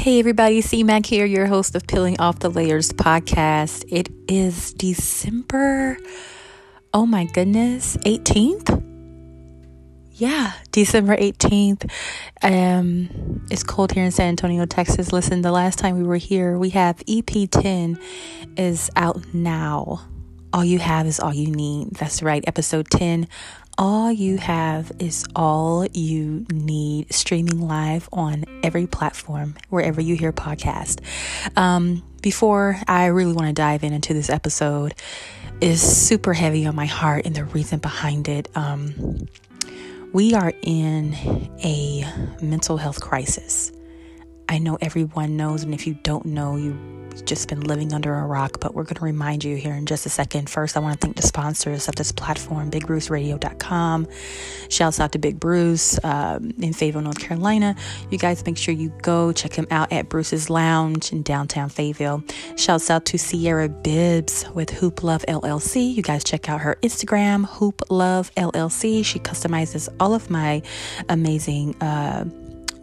Hey everybody, C Mac here, your host of Peeling Off the Layers podcast. It is December, oh my goodness, 18th? Yeah, December 18th. Um, it's cold here in San Antonio, Texas. Listen, the last time we were here, we have EP10 is out now. All you have is all you need. That's right, episode 10 all you have is all you need. Streaming live on every platform wherever you hear podcast. Um, before i really want to dive in into this episode is super heavy on my heart and the reason behind it. Um, we are in a mental health crisis i know everyone knows and if you don't know you've just been living under a rock, but we're going to remind you here in just a second. First, I want to thank the sponsors of this platform, BigBruceRadio.com. Shouts out to Big Bruce um, in Fayetteville, North Carolina. You guys make sure you go check him out at Bruce's Lounge in downtown Fayetteville. Shouts out to Sierra Bibbs with Hoop Love LLC. You guys check out her Instagram, Hoop Love LLC. She customizes all of my amazing. Uh,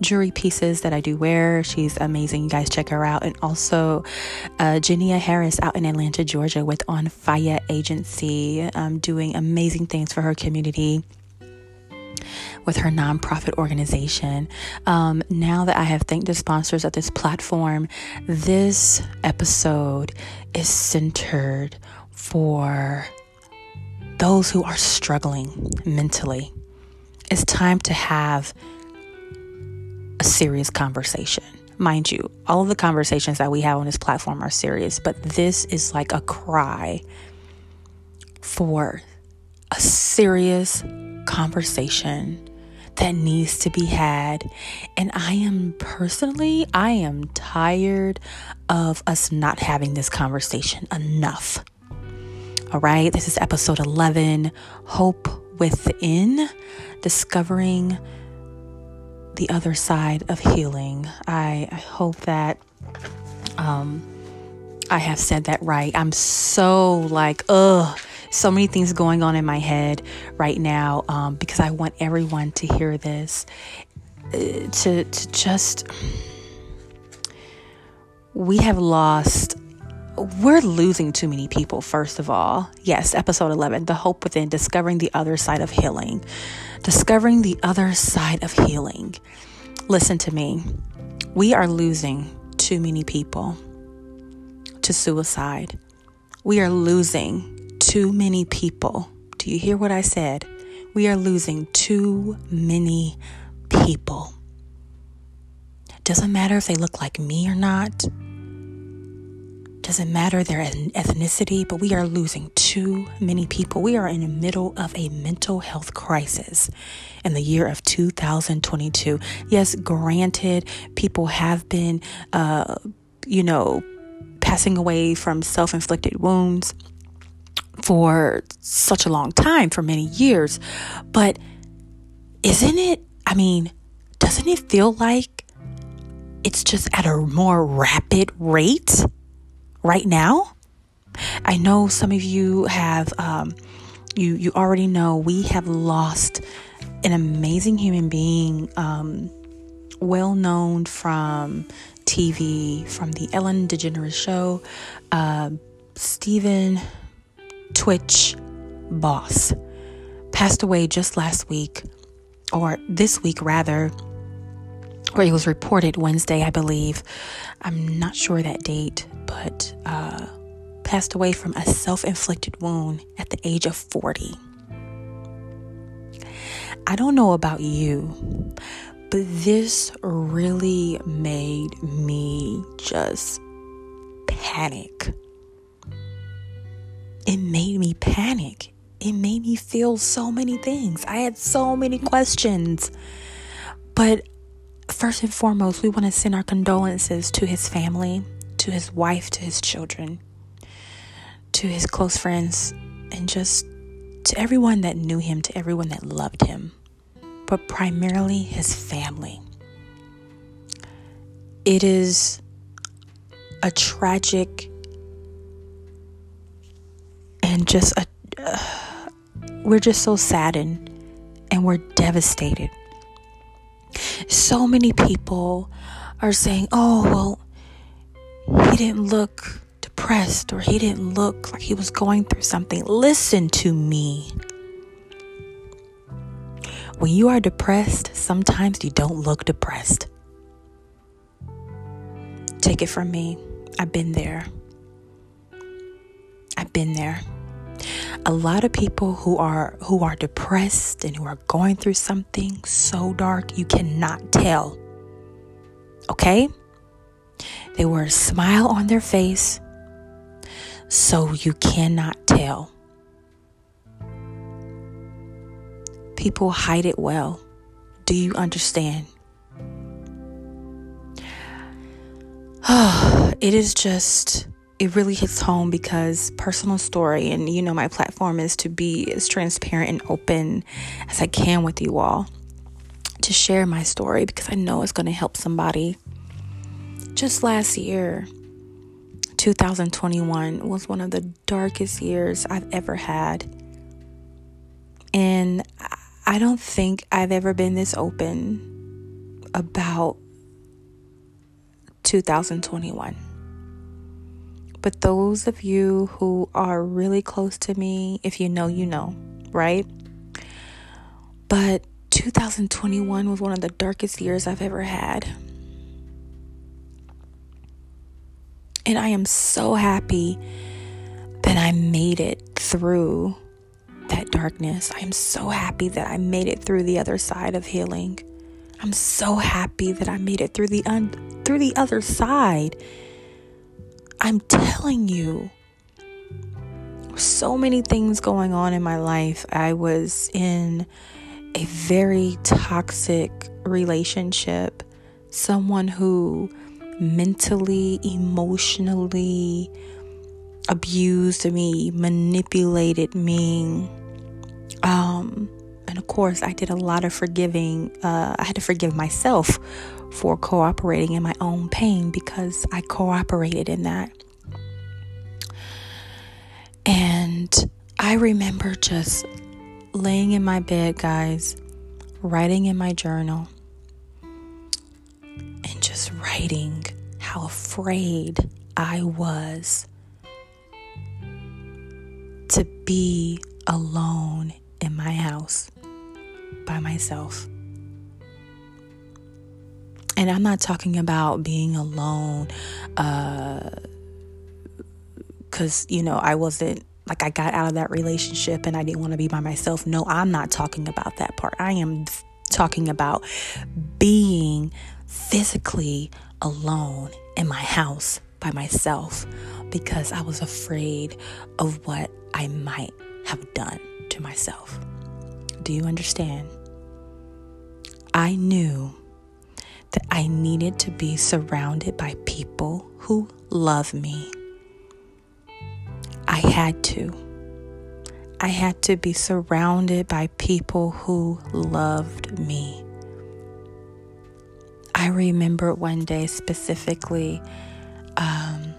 jewelry pieces that I do wear. She's amazing. You guys check her out. And also, uh, Jania Harris out in Atlanta, Georgia, with On Fire Agency, um, doing amazing things for her community with her nonprofit organization. Um, now that I have thanked the sponsors of this platform, this episode is centered for those who are struggling mentally. It's time to have a serious conversation. Mind you, all of the conversations that we have on this platform are serious, but this is like a cry for a serious conversation that needs to be had. And I am personally, I am tired of us not having this conversation enough. All right, this is episode 11 Hope Within, discovering the other side of healing. I, I hope that um, I have said that right. I'm so like, ugh, so many things going on in my head right now um, because I want everyone to hear this. Uh, to, to just, we have lost we're losing too many people, first of all. Yes, episode 11, The Hope Within, discovering the other side of healing. Discovering the other side of healing. Listen to me. We are losing too many people to suicide. We are losing too many people. Do you hear what I said? We are losing too many people. Doesn't matter if they look like me or not doesn't matter their ethnicity, but we are losing too many people. We are in the middle of a mental health crisis in the year of 2022. Yes, granted, people have been, uh, you know, passing away from self inflicted wounds for such a long time, for many years. But isn't it, I mean, doesn't it feel like it's just at a more rapid rate? Right now. I know some of you have, um, you, you already know we have lost an amazing human being, um, well known from TV, from the Ellen DeGeneres show, uh, Stephen Twitch Boss passed away just last week, or this week rather, where he was reported Wednesday, I believe. I'm not sure that date, but uh, passed away from a self inflicted wound at the age of 40. I don't know about you, but this really made me just panic. It made me panic. It made me feel so many things. I had so many questions. But first and foremost, we want to send our condolences to his family, to his wife, to his children, to his close friends, and just to everyone that knew him, to everyone that loved him, but primarily his family. It is a tragic and just a. Uh, we're just so saddened and we're devastated so many people are saying, oh, well, he didn't look depressed or he didn't look like he was going through something. Listen to me. When you are depressed, sometimes you don't look depressed. Take it from me. I've been there. I've been there. A lot of people who are who are depressed and who are going through something so dark you cannot tell. Okay? They wear a smile on their face so you cannot tell. People hide it well. Do you understand? it is just it really hits home because personal story and you know my platform is to be as transparent and open as I can with you all to share my story because I know it's going to help somebody. Just last year, 2021 was one of the darkest years I've ever had. And I don't think I've ever been this open about 2021. But those of you who are really close to me, if you know, you know, right? But 2021 was one of the darkest years I've ever had. And I am so happy that I made it through that darkness. I am so happy that I made it through the other side of healing. I'm so happy that I made it through the un- through the other side. I'm telling you, so many things going on in my life. I was in a very toxic relationship, someone who mentally, emotionally abused me, manipulated me. Um, and of course, I did a lot of forgiving. Uh, I had to forgive myself for cooperating in my own pain because I cooperated in that. And I remember just laying in my bed, guys, writing in my journal, and just writing how afraid I was to be alone in my house by myself. And I'm not talking about being alone, because, uh, you know, I wasn't like I got out of that relationship and I didn't want to be by myself. No, I'm not talking about that part. I am talking about being physically alone in my house by myself because I was afraid of what I might have done to myself. Do you understand? I knew that I needed to be surrounded by people who love me. I had to. I had to be surrounded by people who loved me. I remember one day specifically, um,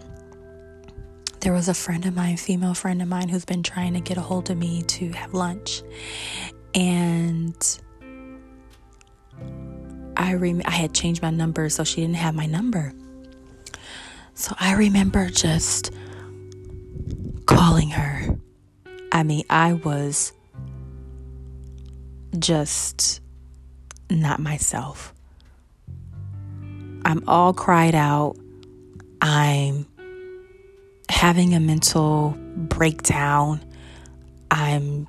there was a friend of mine, female friend of mine, who's been trying to get a hold of me to have lunch. And I rem- I had changed my number so she didn't have my number. So I remember just calling her. I mean, I was just not myself. I'm all cried out. I'm having a mental breakdown. I'm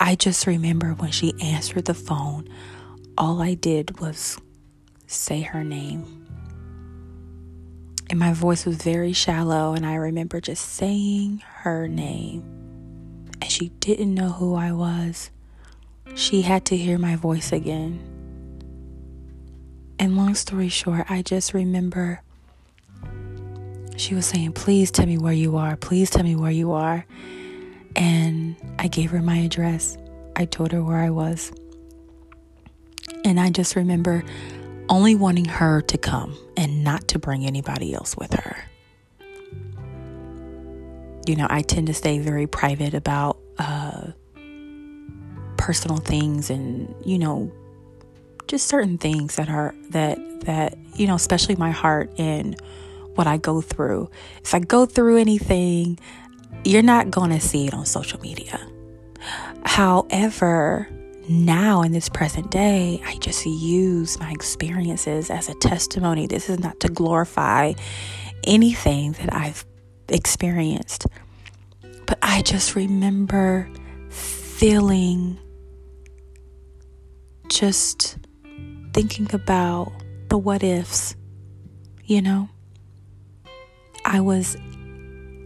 I just remember when she answered the phone, all I did was say her name. And my voice was very shallow, and I remember just saying her name. And she didn't know who I was. She had to hear my voice again. And long story short, I just remember she was saying, Please tell me where you are. Please tell me where you are. And I gave her my address. I told her where I was. And I just remember only wanting her to come and not to bring anybody else with her. You know, I tend to stay very private about uh, personal things and, you know, just certain things that are that that you know, especially my heart and what I go through. If I go through anything, you're not going to see it on social media. However, now in this present day, I just use my experiences as a testimony. This is not to glorify anything that I've experienced, but I just remember feeling just thinking about the what ifs, you know? I was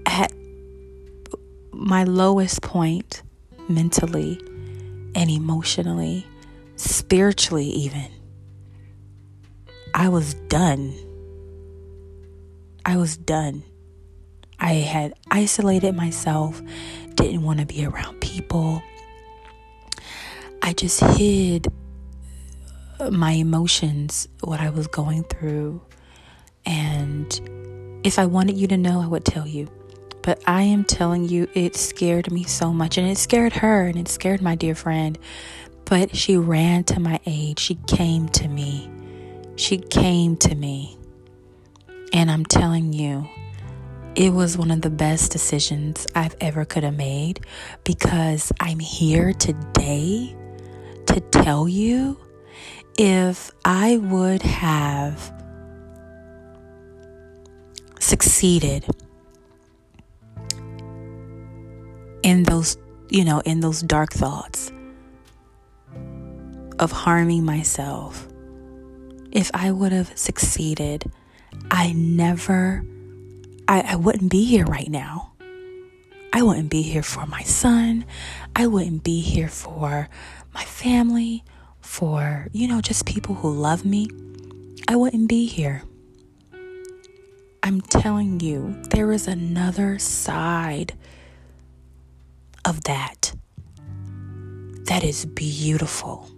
at my lowest point mentally and emotionally, spiritually, even. I was done. I was done. I had isolated myself, didn't want to be around people. I just hid my emotions, what I was going through. And if I wanted you to know, I would tell you. But I am telling you, it scared me so much. And it scared her and it scared my dear friend. But she ran to my aid. She came to me. She came to me. And I'm telling you, it was one of the best decisions I've ever could have made because I'm here today to tell you if I would have succeeded in those, you know, in those dark thoughts of harming myself, if I would have succeeded, I never, I, I wouldn't be here right now. I wouldn't be here for my son. I wouldn't be here for my family, for, you know, just people who love me. I wouldn't be here. I'm telling you, there is another side of that that is beautiful,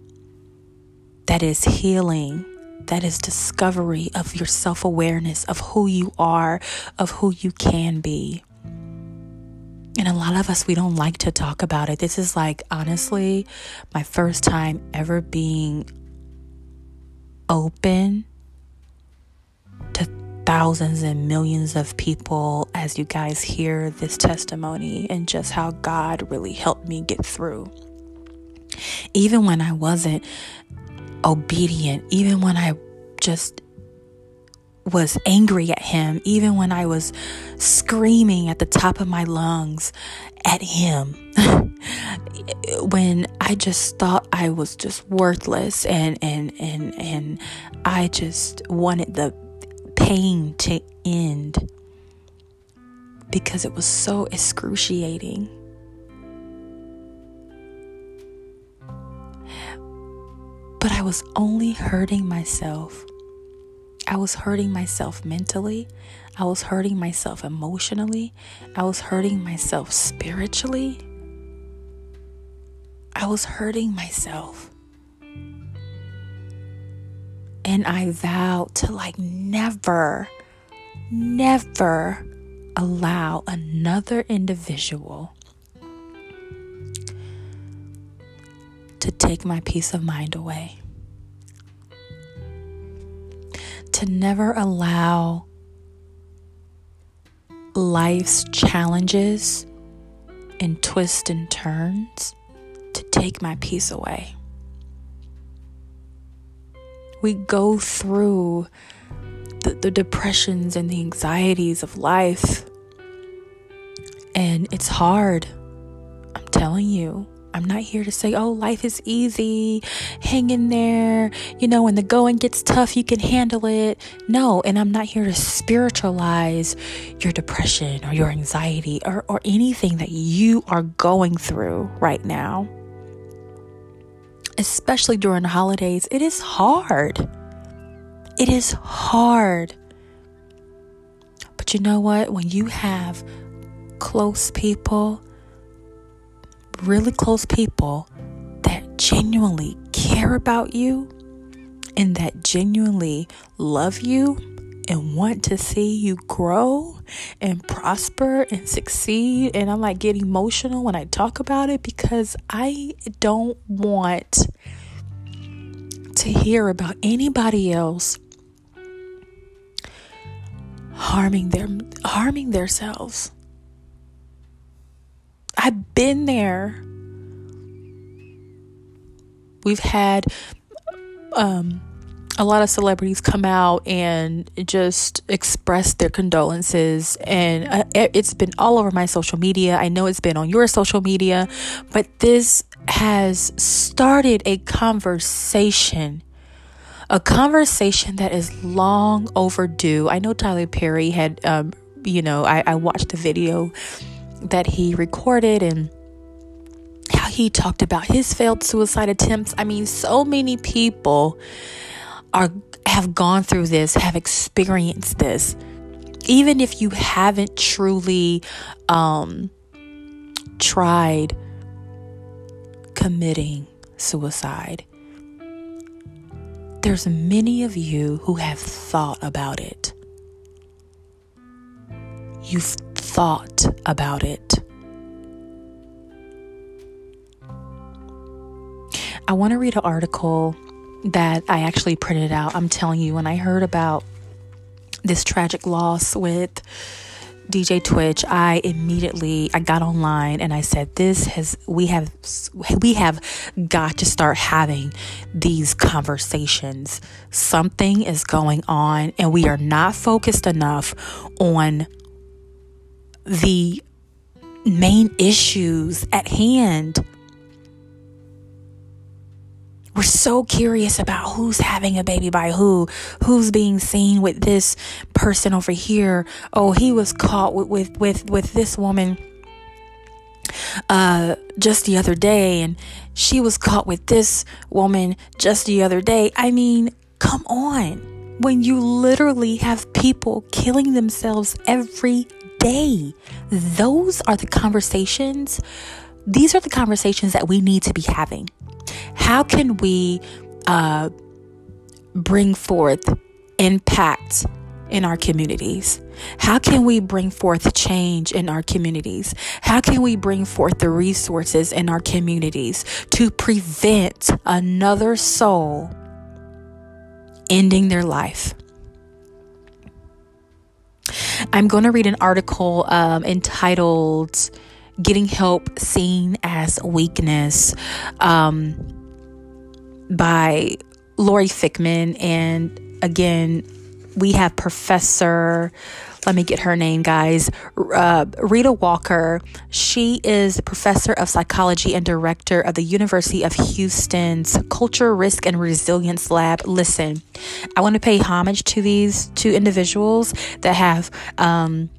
that is healing, that is discovery of your self awareness, of who you are, of who you can be. And a lot of us, we don't like to talk about it. This is like, honestly, my first time ever being open to thousands and millions of people as you guys hear this testimony and just how God really helped me get through. Even when I wasn't obedient, even when I just was angry at him, even when I was screaming at the top of my lungs at him, when I just thought I was just worthless and, and, and, and I just wanted the pain to end because it was so excruciating. But I was only hurting myself. I was hurting myself mentally. I was hurting myself emotionally. I was hurting myself spiritually. I was hurting myself. And I vowed to like never, never allow another individual to take my peace of mind away. To never allow life's challenges and twists and turns to take my peace away we go through the, the depressions and the anxieties of life. And it's hard. I'm telling you. I'm not here to say, oh, life is easy, hang in there. You know, when the going gets tough, you can handle it. No, and I'm not here to spiritualize your depression or your anxiety or, or anything that you are going through right now especially during the holidays, it is hard. It is hard. But you know what? When you have close people, really close people that genuinely care about you and that genuinely love you and want to see you grow and prosper and succeed. And I'm like get emotional when I talk about it because I don't want to hear about anybody else harming them harming themselves. I've been there. We've had um, a lot of celebrities come out and just express their condolences. And uh, it's been all over my social media. I know it's been on your social media but this has started a conversation a conversation that is long overdue. I know tyler perry had um, you know I, I watched the video that he recorded and how he talked about his failed suicide attempts. I mean, so many people are have gone through this, have experienced this. Even if you haven't truly um, tried committing suicide, there's many of you who have thought about it. You've thought about it. I want to read an article that I actually printed out. I'm telling you, when I heard about this tragic loss with DJ Twitch, I immediately I got online and I said this has we have we have got to start having these conversations. Something is going on and we are not focused enough on the main issues at hand. We're so curious about who's having a baby by who, who's being seen with this person over here. Oh, he was caught with with with, with this woman uh just the other day and she was caught with this woman just the other day. I mean, come on. When you literally have people killing themselves every day, those are the conversations. These are the conversations that we need to be having. How can we uh, bring forth impact in our communities? How can we bring forth change in our communities? How can we bring forth the resources in our communities to prevent another soul ending their life? I'm going to read an article um, entitled Getting Help Seen as Weakness. Um, by Laurie Fickman. And again, we have Professor, let me get her name, guys, uh, Rheeda Walker. She is professor of psychology and director of the University of Houston's Culture, Risk, and Resilience Lab. Listen, I want to pay homage to these two individuals that have. Um,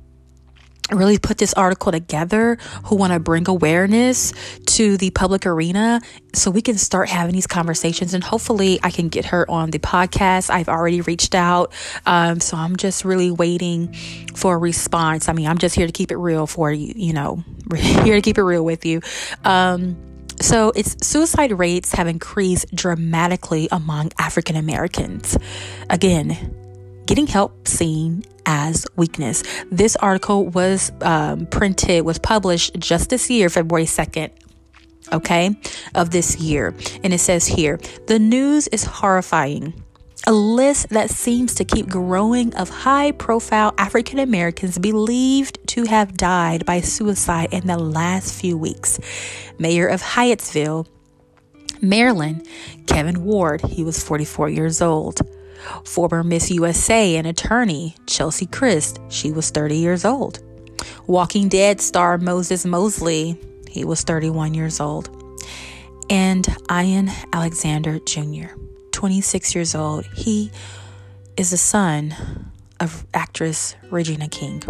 really put this article together who want to bring awareness to the public arena so we can start having these conversations and hopefully i can get her on the podcast. I've already reached out um, so i'm just really waiting for a response. I mean i'm just here to keep it real for you you know here to keep it real with you. Um, so, its suicide rates have increased dramatically among African Americans. Again, getting help seen as weakness. This article was um, printed, was published just this year, February 2nd, okay, of this year. And it says here the news is horrifying. A list that seems to keep growing of high profile African Americans believed to have died by suicide in the last few weeks. Mayor of Hyattsville, Maryland, Kevin Ward, he was 44 years old. Former Miss USA and attorney Cheslie Kryst, she was 30 years old. Walking Dead star Moses Moseley, he was 31 years old. And Ian Alexander Jr., 26 years old. He is the son of actress Regina King.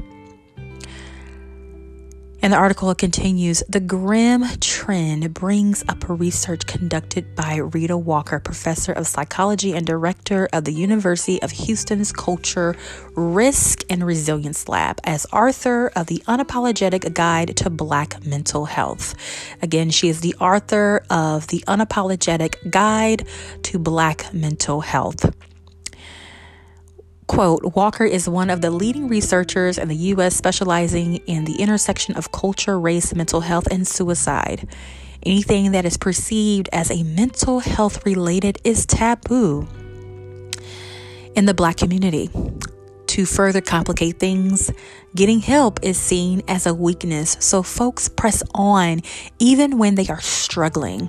And the article continues The grim trend brings up research conducted by Rheeda Walker, professor of psychology and director of the University of Houston's Culture, Risk, and Resilience Lab, as author of The Unapologetic Guide to Black Mental Health. Again, she is the author of The Unapologetic Guide to Black Mental Health. Quote Walker is one of the leading researchers in the U.S. specializing in the intersection of culture, race, mental health, and suicide. Anything that is perceived as a mental health related is taboo in the black community. To further complicate things, getting help is seen as a weakness, so folks press on even when they are struggling.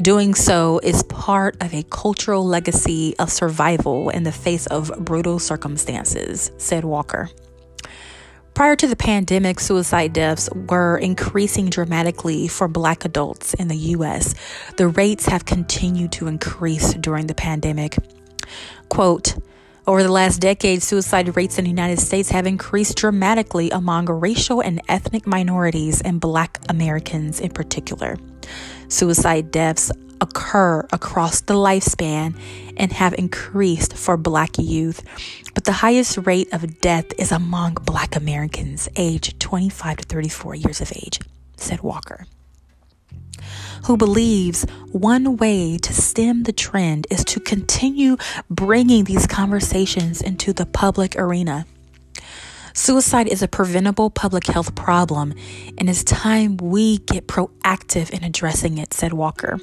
Doing so is part of a cultural legacy of survival in the face of brutal circumstances, said Walker. Prior to the pandemic, suicide deaths were increasing dramatically for black adults in the U.S. The rates have continued to increase during the pandemic. Quote, over the last decade, suicide rates in the United States have increased dramatically among racial and ethnic minorities and black Americans in particular. Suicide deaths occur across the lifespan and have increased for black youth, but the highest rate of death is among black Americans aged 25 to 34 years of age, said Walker who believes one way to stem the trend is to continue bringing these conversations into the public arena. Suicide is a preventable public health problem, and it's time we get proactive in addressing it, said Walker.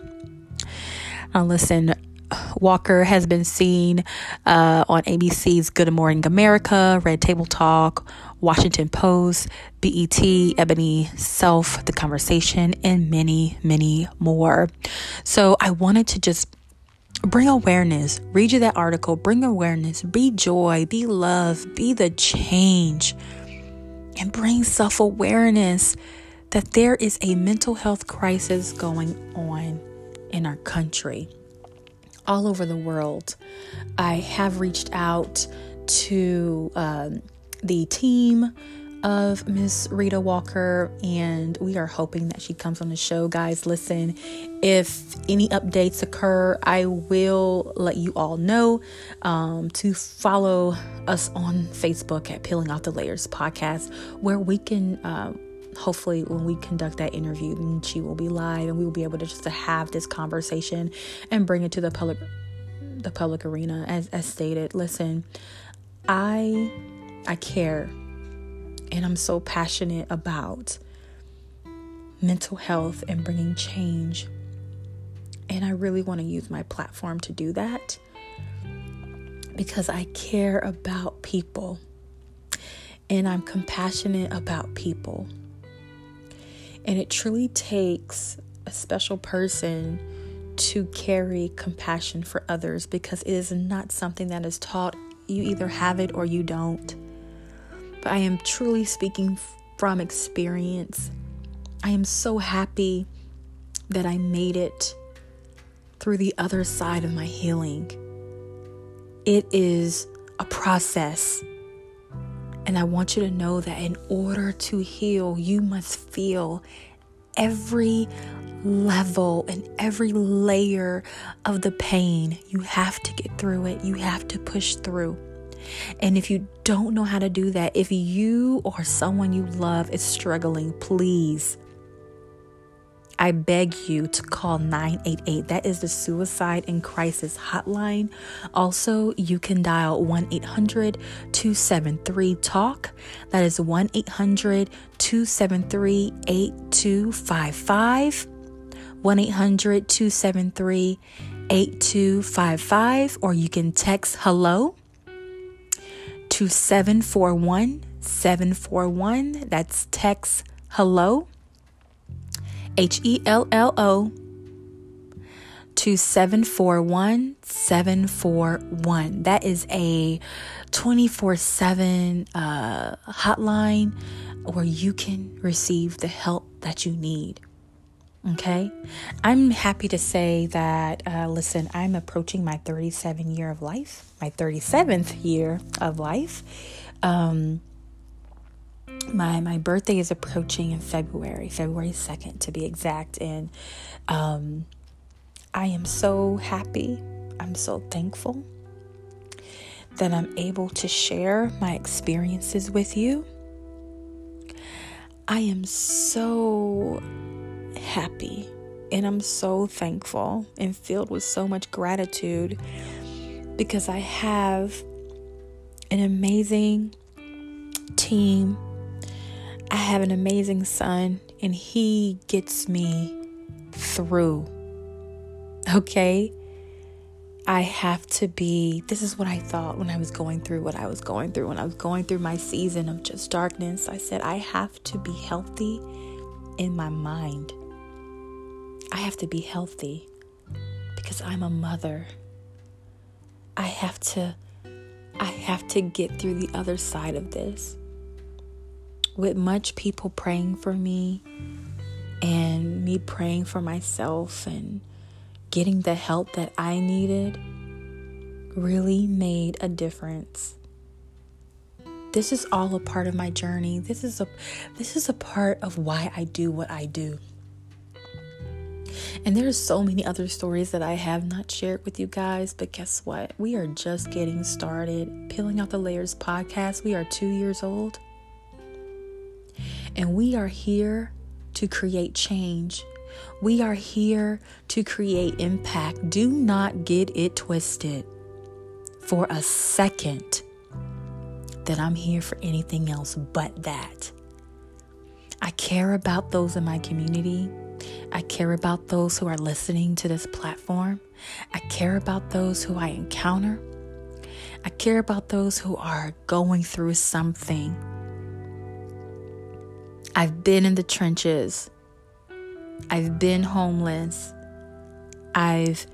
Now, listen, Walker has been seen uh, on ABC's Good Morning America, Red Table Talk, Washington Post, BET, Ebony Self, The Conversation, and many, many more. So I wanted to just bring awareness, read you that article, bring awareness, be joy, be love, be the change, and bring self awareness that there is a mental health crisis going on in our country, all over the world. I have reached out to um, the team of Miss Rheeda Walker, and we are hoping that she comes on the show. Guys, listen, if any updates occur, I will let you all know um, to follow us on Facebook at Peeling Off the Layers podcast, where we can. Uh, hopefully when we conduct that interview and she will be live and we will be able to just to have this conversation and bring it to the public the public arena as, as stated listen i i care and i'm so passionate about mental health and bringing change and i really want to use my platform to do that because i care about people and i'm compassionate about people and it truly takes a special person to carry compassion for others because it is not something that is taught. You either have it or you don't. I am truly speaking from experience. I am so happy that I made it through the other side of my healing. It is a process. And I want you to know that in order to heal, you must feel every level and every layer of the pain. You have to get through it, you have to push through. And if you don't know how to do that, if you or someone you love is struggling, please I beg you to call 988. That is the Suicide and Crisis Hotline. Also, you can dial 1 800 273 TALK. That is 1 800 273 8255. 1 800 273 8255. Or you can text hello to 741 741. That's text hello H E L L O to 741 741. That is a 24 uh, 7 hotline where you can receive the help that you need. Okay. I'm happy to say that, uh, listen, I'm approaching my 37 year of life, my 37th year of life. Um, my my birthday is approaching in February, February 2nd to be exact and um I am so happy. I'm so thankful that I'm able to share my experiences with you. I am so happy and I'm so thankful and filled with so much gratitude because I have an amazing team I have an amazing son, and he gets me through. Okay? I have to be, this is what I thought when I was going through what I was going through, when I was going through my season of just darkness. I said, I have to be healthy in my mind. I have to be healthy because I'm a mother. I have to I have to get through the other side of this. With much people praying for me and me praying for myself and getting the help that I needed really made a difference. This is all a part of my journey. This is a this is a part of why I do what I do. And there's so many other stories that I have not shared with you guys, but guess what? We are just getting started. Peeling Out the Layers podcast. We are 2 years old. And we are here to create change. We are here to create impact. Do not get it twisted for a second that I'm here for anything else but that. I care about those in my community. I care about those who are listening to this platform. I care about those who I encounter. I care about those who are going through something. I've been in the trenches. I've been homeless. I've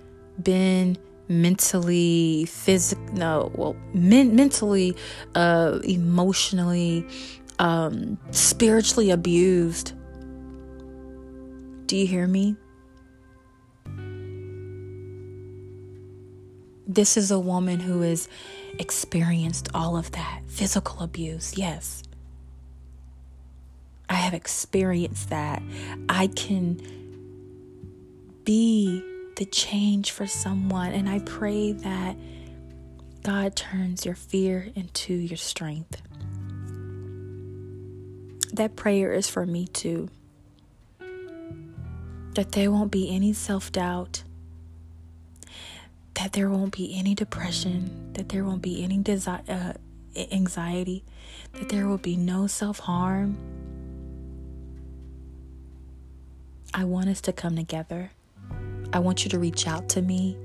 been mentally physical no well men- mentally uh emotionally um spiritually abused do you hear me? This is a woman who has experienced all of that physical abuse, yes. I have experienced that. I can be the change for someone, and I pray that God turns your fear into your strength. That prayer is for me too that there won't be any self doubt, that there won't be any depression, that there won't be any desi- uh, anxiety, that there will be no self harm. I want us to come together. I want you to reach out to me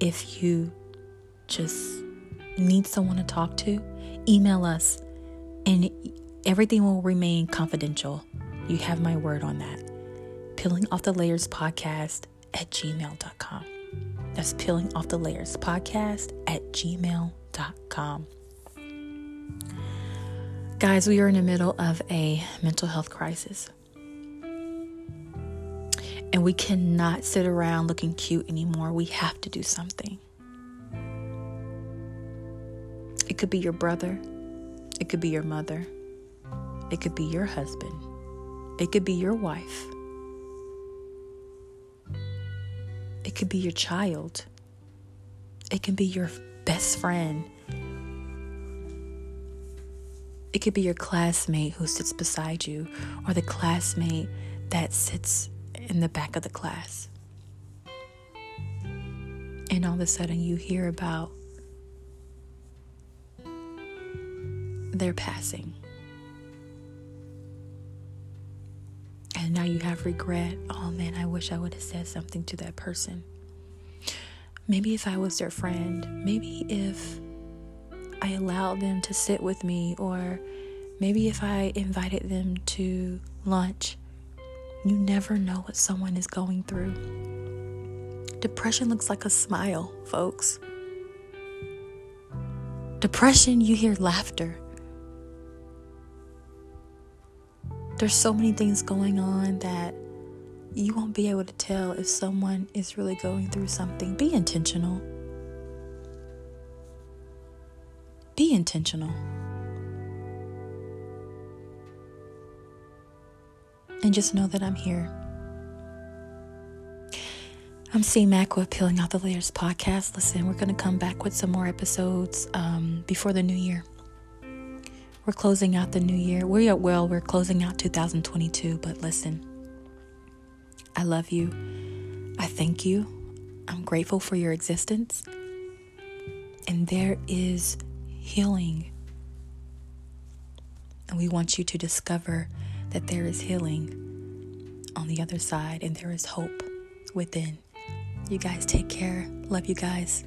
if you just need someone to talk to. Email us, and everything will remain confidential. You have my word on that peeling off the layers podcast at gmail.com. That's peeling off the layers podcast at gmail.com. Guys, we are in the middle of a mental health crisis. And we cannot sit around looking cute anymore. We have to do something. It could be your brother, it could be your mother, it could be your husband, it could be your wife, could be your child. It can be your best friend. It could be your classmate who sits beside you, or the classmate that sits in the back of the class. And all of a sudden, you hear about their passing. And now you have regret. Oh man, I wish I would have said something to that person. Maybe if I was their friend, maybe if I allowed them to sit with me, or maybe if I invited them to lunch. You never know what someone is going through. Depression looks like a smile, folks. Depression, you hear laughter. There's so many things going on that you won't be able to tell if someone is really going through something. Be intentional. Be intentional. And just know that I'm here. I'm C Mac with Peeling Out the Layers podcast. Listen, we're going to come back with some more episodes um, before the new year. We're closing out the new year. We are well, we're closing out 2022, but listen. I love you. I thank you. I'm grateful for your existence. And there is healing. And we want you to discover that there is healing on the other side, and there is hope within. You guys take care. Love you guys.